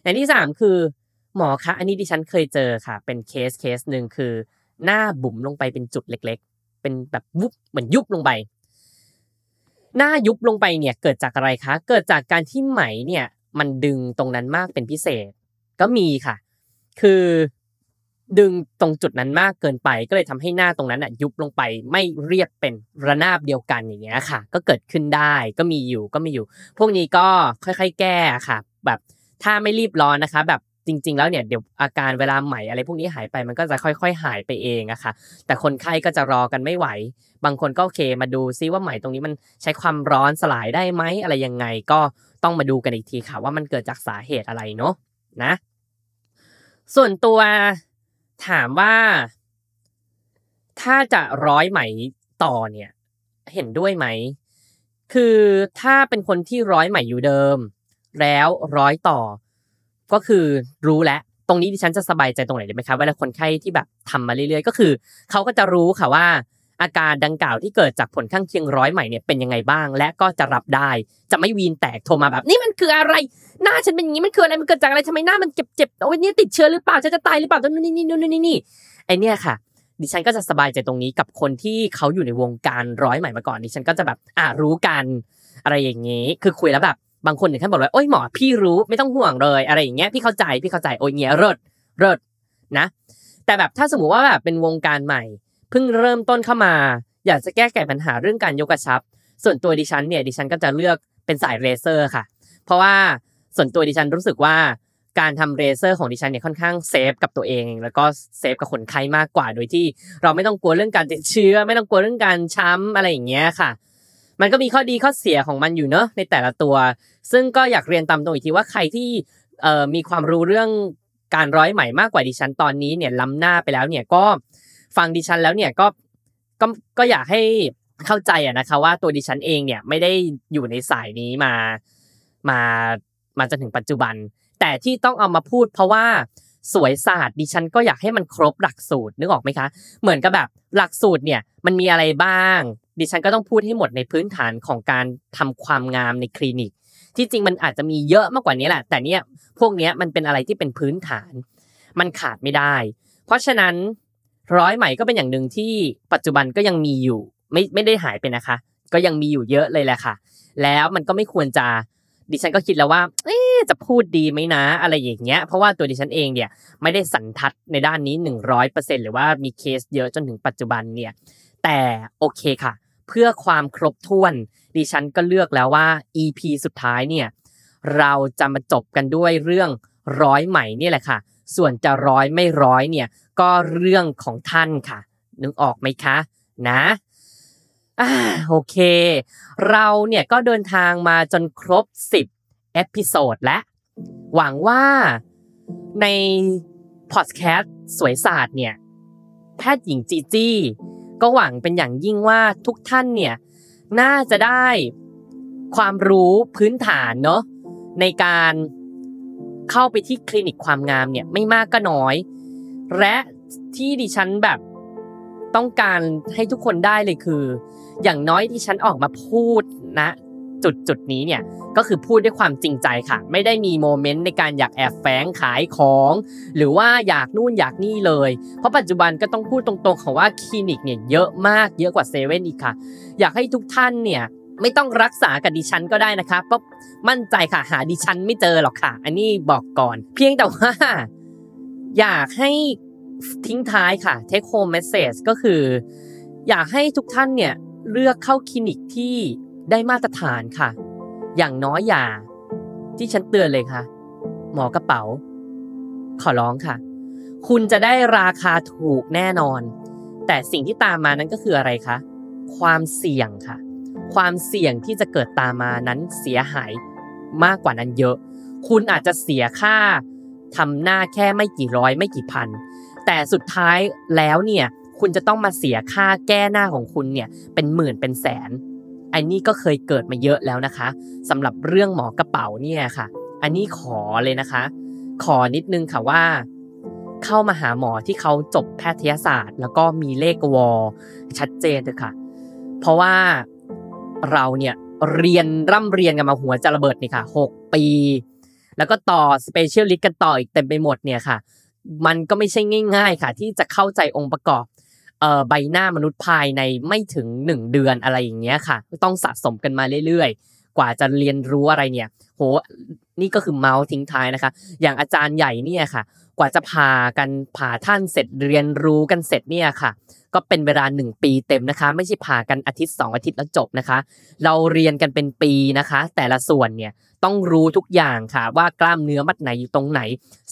อย่างที่สามคือหมอคะอันนี้ดิฉันเคยเจอค่ะ เป็นเคสเคสหนึ่งคือ หน้าบุ๋มลงไปเป็นจุดเล็ก ๆ เป็นแบบวุบเหมือนยุบลงไป หน้ายุบลงไปเนี่ยเกิดจากอะไรคะ เกิดจากการที่ไหมเนี่ย มันดึงตรงนั้นมากเป็นพิเศษ ก็มีค่ะ คือดึงตรงจุดนั้นมากเกินไปก็เลยทำให้หน้าตรงนั้นอะยุบลงไปไม่เรียบเป็นระนาบเดียวกันอย่างเงี้ยค่ะ ก็เกิดขึ้นได้ก็มีอยู่ก็มีอยู่ พวกนี้ก็ค่อยๆ แก้ค่ะ แบบ ถ้าไม่รีบร้อนนะคะ แบบจริง ๆ แล้วเนี่ยเดี๋ยวอาการเวลาไหมอะไรพวกนี้หายไปมันก็จะค่อย ๆ หายไปเองอะค่ะ แต่คนไข้ก็จะรอกันไม่ไหว บางคนก็โอเคมาดูซิว่าไหมตรงนี้มันใช้ความร้อนสลายได้ไหมอะไรยังไงก็ต้องมาดูกันอีกทีค่ะ ว่ามันเกิดจากสาเหตุอะไรเนาะนะ ส่วนตัวถามว่า ถ้าจะร้อยไหมต่อเนี่ย เห็นด้วยไหม คือถ้าเป็นคนที่ร้อยไหมอยู่เดิม แล้วร้อยต่อ ก็คือรู้แล้วตรงนี้ดิฉันจะสบายใจตรงไหนได้ไหมคะเวลาคนไข้ที่แบบทำมาเรื่อยๆ ก็คือเขาก็จะรู้ค่ะว่า อาการดังกล่าวที่เกิดจากผลข้างเคียงร้อยใหม่เนี่ยเป็นยังไงบ้าง และก็จะรับได้ จะไม่วีนแตกโทรมาแบบ นี่มันคืออะไร หน้าฉันเป็นอย่างนี้มันคืออะไรมันเกิดจากอะไรทำไมหน้ามันเจ็บๆโอ้ยนี่ติดเชื้อหรือเปล่าฉันจะตายหรือเปล่านู่นนี่นี่นู่นนี่นี่ไอเนี่ยค่ะ ดิฉันก็จะสบายใจตรงนี้กับคนที่เขาอยู่ในวงการร้อยใหม่มาก่อนดิฉันก็จะแบบอ่ารู้กัน อะไรอย่างนี้ คือคุยแล้วแบบ บางคนถึงขั้นบอกว่าโอ้ยหมอพี่รู้ไม่ต้องห่วงเลย อะไรอย่างเงี้ยพี่เข้าใจพี่เข้าใจโอ้ยเงี้ยเลิศเลิศนะ แต่แบบถ้าสมมติว่าแบบเป็นวงการใหม่ เพิ่งเริ่มต้นเข้ามา อยากจะแก้ไขปัญหาเรื่องการยกกระชับ ส่วนตัวดิฉันเนี่ยดิฉันก็จะเลือกเป็นสายเรเซอร์ค่ะ เพราะว่าส่วนตัวดิฉันรู้สึกว่าการทำเรเซอร์ของดิฉันเนี่ยค่อนข้างเซฟกับตัวเอง แล้วก็เซฟกับคนไข้มากกว่า โดยที่เราไม่ต้องกลัวเรื่องการติดเชื้อ ไม่ต้องกลัวเรื่องการช้ำอะไรอย่างเงี้ยค่ะ มันก็มีข้อดีข้อเสียของมันอยู่เนอะในแต่ละตัว ซึ่งก็อยากเรียนตามตรงอีกทีว่าใครที่เอ่อมีความรู้เรื่องการร้อยไหมมากกว่าดิฉันตอนนี้เนี่ยล้ำหน้าไปแล้วเนี่ยก็ฟังดิฉันแล้วเนี่ยก็ก็ก็อยากให้เข้าใจอะนะคะว่าตัวดิฉันเองเนี่ยไม่ได้อยู่ในสายนี้มามามาจนถึงปัจจุบัน แต่ที่ต้องเอามาพูดเพราะว่าสวยศาสตร์ดิฉันก็อยากให้มันครบหลักสูตรนึกออกไหมคะ เหมือนกับแบบหลักสูตรเนี่ยมันมีอะไรบ้าง ดิฉันก็ต้องพูดให้หมดในพื้นฐานของการทำความงามในคลินิก ที่จริงมันอาจจะมีเยอะมากกว่านี้แหละ แต่เนี่ยพวกเนี้ยมันเป็นอะไรที่เป็นพื้นฐาน มันขาดไม่ได้ เพราะฉะนั้นร้อยใหม่ก็เป็นอย่างหนึ่งที่ปัจจุบันก็ยังมีอยู่ ไม่ไม่ได้หายไปนะคะ ก็ยังมีอยู่เยอะเลยแหละค่ะ แล้วมันก็ไม่ควรจะดิฉันก็คิดแล้วว่าเอ๊จะพูดดีไหมนะอะไรอย่างเงี้ย เพราะว่าตัวดิฉันเองเนี่ยไม่ได้สันทัดในด้านนี้ 100%หรือว่ามีเคสเยอะจนถึงปัจจุบันเนี่ย แต่โอเคค่ะ เพื่อความครบถ้วน ดิฉันก็เลือกแล้วว่า EP สุดท้ายเนี่ยเราจะมาจบกันด้วยเรื่องร้อยใหม่นี่แหละค่ะ ส่วนจะร้อยไม่ร้อยเนี่ยก็เรื่องของท่านค่ะ นึกออกไหมคะ นะอ่าโอเค เราเนี่ยก็เดินทางมาจนครบ 10 episode และหวังว่าในพอดแคสต์สวยศาสตร์เนี่ยแพทย์หญิงจีจี้ ก็หวังเป็นอย่างยิ่งว่าทุกท่านเนี่ยน่าจะได้ความรู้พื้นฐานเนาะในการเข้าไปที่คลินิกความงามเนี่ยไม่มากก็น้อย และที่ดิฉันแบบต้องการให้ทุกคนได้เลยคือ อย่างน้อยที่ฉันออกมาพูดนะ จุดจุดนี้เนี่ยก็คือพูดด้วยความจริงใจค่ะ ไม่ได้มีโมเมนต์ในการอยากแอบแฝงขายของ หรือว่าอยากนู่นอยากนี่เลย เพราะปัจจุบันก็ต้องพูดตรงๆของว่าคลินิกเนี่ยเยอะมากเยอะกว่าเซเว่นอีกค่ะ อยากให้ทุกท่านเนี่ยไม่ต้องรักษากับดิฉันก็ได้นะคะเพราะมั่นใจค่ะหาดิฉันไม่เจอหรอกค่ะ อันนี้บอกก่อน เพียงแต่ว่า อยากให้ทิ้งท้ายค่ะ take home message ก็คือ อยากให้ทุกท่านเนี่ยเลือกเข้าคลินิกที่ ได้มาตรฐานค่ะ อย่างน้อยอย่า ที่ฉันเตือนเลยค่ะ หมอกระเป๋า ขอร้องค่ะ คุณจะได้ราคาถูกแน่นอน แต่สิ่งที่ตามมานั้นก็คืออะไรคะ ความเสี่ยงค่ะ ความเสี่ยงที่จะเกิดตามมานั้นเสียหายมากกว่านั้นเยอะ คุณอาจจะเสียค่าทำหน้าแค่ไม่กี่ร้อยไม่กี่พัน แต่สุดท้ายแล้วเนี่ย คุณจะต้องมาเสียค่าแก้หน้าของคุณเนี่ย เป็นหมื่นเป็นแสน อันนี้ก็เคยเกิดมาเยอะแล้วนะคะสำหรับเรื่องหมอกระเป๋าเนี่ยค่ะ อันนี้ขอเลยนะคะ ขอนิดนึงค่ะว่า เข้ามาหาหมอที่เขาจบแพทยศาสตร์ แล้วก็มีเลข ว.ชัดเจนเลยค่ะ เพราะว่าเราเนี่ยเรียนร่ำเรียนกันมาหัวจะระเบิดนี่ค่ะหกปี แล้วก็ต่อ specialist กันต่ออีกเต็มไปหมดเนี่ยค่ะ มันก็ไม่ใช่ง่าย ๆ ค่ะ ที่จะเข้าใจองค์ประกอบ เอ่อใบหน้ามนุษย์ภายในไม่ถึง 1 เดือนอะไรอย่างเงี้ยค่ะ ต้องสะสมกันมาเรื่อยๆ กว่าจะเรียนรู้อะไรเนี่ย โห นี่ก็คือเมาส์ทิ้งท้ายนะคะ อย่างอาจารย์ใหญ่เนี่ยค่ะ กว่าจะพากันผ่าท่านเสร็จเรียนรู้กันเสร็จเนี่ยค่ะ ก็เป็นเวลา 1 ปีเต็มนะคะ ไม่ใช่ผ่ากันอาทิตย์ 2 อาทิตย์แล้วจบนะคะ เราเรียนกันเป็นปีนะคะ แต่ละส่วนเนี่ย ต้องรู้ทุกอย่างค่ะ ว่ากล้ามเนื้อมัดไหนอยู่ตรงไหน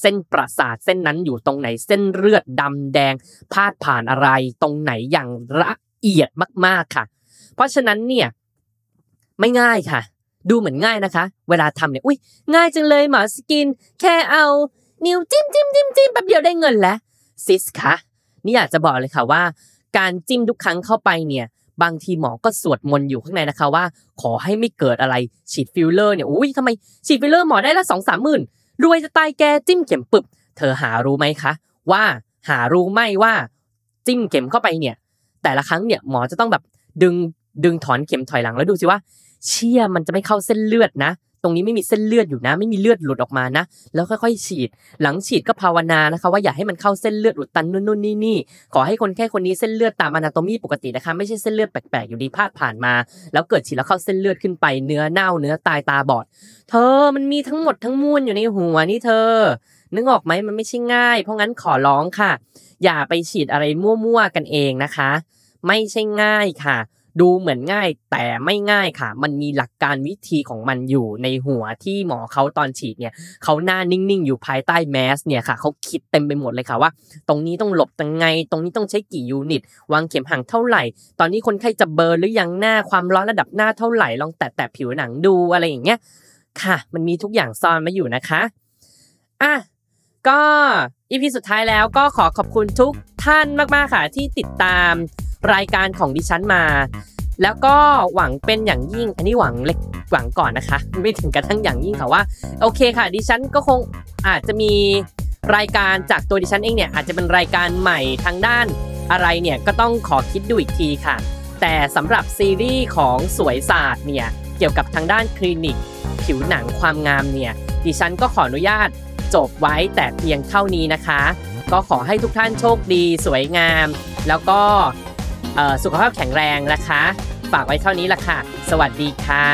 เส้นประสาทเส้นนั้นอยู่ตรงไหน เส้นเลือดดำแดง พาดผ่านอะไรตรงไหนอย่างละเอียดมากๆค่ะ เพราะฉะนั้นเนี่ยไม่ง่ายค่ะ ดูเหมือนง่ายนะคะ เวลาทำเนี่ยอุ้ยง่ายจังเลยหมอ skin แค่เอา นิ้วจิ้มจิ้มจิ้มจิ้มแป๊บเดียวได้เงินแล้ว sis คะนี่อยากจะบอกเลยค่ะว่า การจิ้มทุกครั้งเข้าไปเนี่ย บางทีหมอก็สวดมนต์อยู่ข้างในนะคะว่า ขอให้ไม่เกิดอะไรฉีดฟิลเลอร์เนี่ยอุ้ยทำไมฉีดฟิลเลอร์หมอได้ละสองสามหมื่นรวยจะตายแกจิ้มเข็มปึบ เธอหารู้ไหมคะ ว่าหารู้ไหมว่าจิ้มเข็มเข้าไปเนี่ย แต่ละครั้งเนี่ยหมอจะต้องแบบดึงดึงถอนเข็มถอยหลังแล้วดูสิว่า เชี่ยมันจะไม่เข้าเส้นเลือดนะ ตรงนี้ไม่มีเส้นเลือดอยู่นะ ไม่มีเลือดหลุดออกมานะ แล้วค่อยๆ ฉีด หลังฉีดก็ภาวนานะคะ ว่าอย่าให้มันเข้าเส้นเลือดอุดตันนู่นนู่นนี่นี่ขอให้คนแค่คนนี้เส้นเลือดตามอนาโตมีปกตินะคะ ไม่ใช่เส้นเลือดแปลกๆอยู่ดีพาดผ่านมา แล้วเกิดฉีดแล้วเข้าเส้นเลือดขึ้นไปเนื้อเน่าเนื้อตายตาบอด เธอมันมีทั้งหมดทั้งมวลอยู่ในหัวนี่เธอ นึกออกไหมมันไม่ใช่ง่าย เพราะงั้นขอร้องค่ะ อย่าไปฉีดอะไรมั่วๆกันเองนะคะ ไม่ใช่ง่ายค่ะ ดูเหมือนง่ายแต่ไม่ง่ายค่ะ มันมีหลักการวิธีของมันอยู่ในหัวที่หมอเขาตอนฉีดเนี่ยเขาหน้านิ่งๆ อยู่ภายใต้แมสเนี่ยค่ะเขาคิดเต็มไปหมดเลยค่ะว่า ตรงนี้ต้องหลบยังไง ตรงนี้ต้องใช้กี่ยูนิต วางเข็มห่างเท่าไหร่ ตอนนี้คนไข้จะเบอร์หรือยังหน้าความร้อนระดับหน้าเท่าไหร่ลองแตะแตะผิวหนังดูอะไรอย่างเงี้ยค่ะ มันมีทุกอย่างซ่อนมาอยู่นะคะอะก็อีพีสุดท้ายแล้วก็ขอขอบคุณทุกท่านมากๆค่ะที่ติดตาม รายการของดิฉันมา แล้วก็หวังเป็นอย่างยิ่ง อันนี้หวังเล็กหวังก่อนนะคะ ไม่ถึงกระทั่งอย่างยิ่งค่ะว่า โอเคค่ะ ดิฉันก็คงอาจจะมีรายการจากตัวดิฉันเองเนี่ยอาจจะเป็นรายการใหม่ทางด้านอะไรเนี่ยก็ต้องขอคิดดูอีกทีค่ะ แต่สำหรับซีรีส์ของสวยศาสตร์เนี่ยเกี่ยวกับทางด้านคลินิก ผิวหนังความงามเนี่ยดิฉันก็ขออนุญาตจบไว้แต่เพียงเท่านี้นะคะ ก็ขอให้ทุกท่านโชคดี สวยงาม แล้วก็ สุขภาพแข็งแรงนะคะ ฝากไว้เท่านี้ละค่ะ สวัสดีค่ะ